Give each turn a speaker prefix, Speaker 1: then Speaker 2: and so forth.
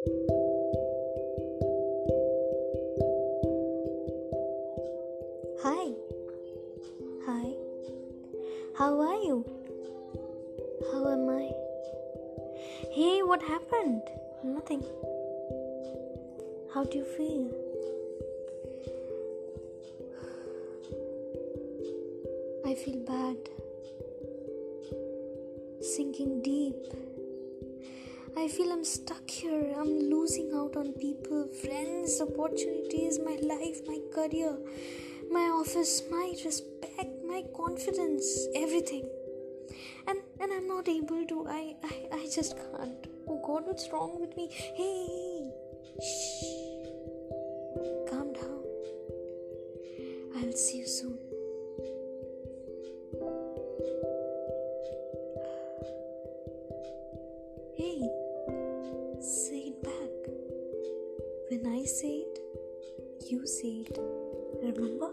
Speaker 1: Hi. Hi. How are you? How am I? Hey, what happened? Nothing. How do you feel? I feel bad. Sinking deep. I feel I'm stuck here. I'm losing out on people, friends, opportunities, my life, my career my office, my respect, my confidence, everything. And and I'm not able to. I I, I just can't. Oh God, what's wrong with me? Hey, shh, calm down. I'll see you soon. Hey, When I say it, you say it. Remember?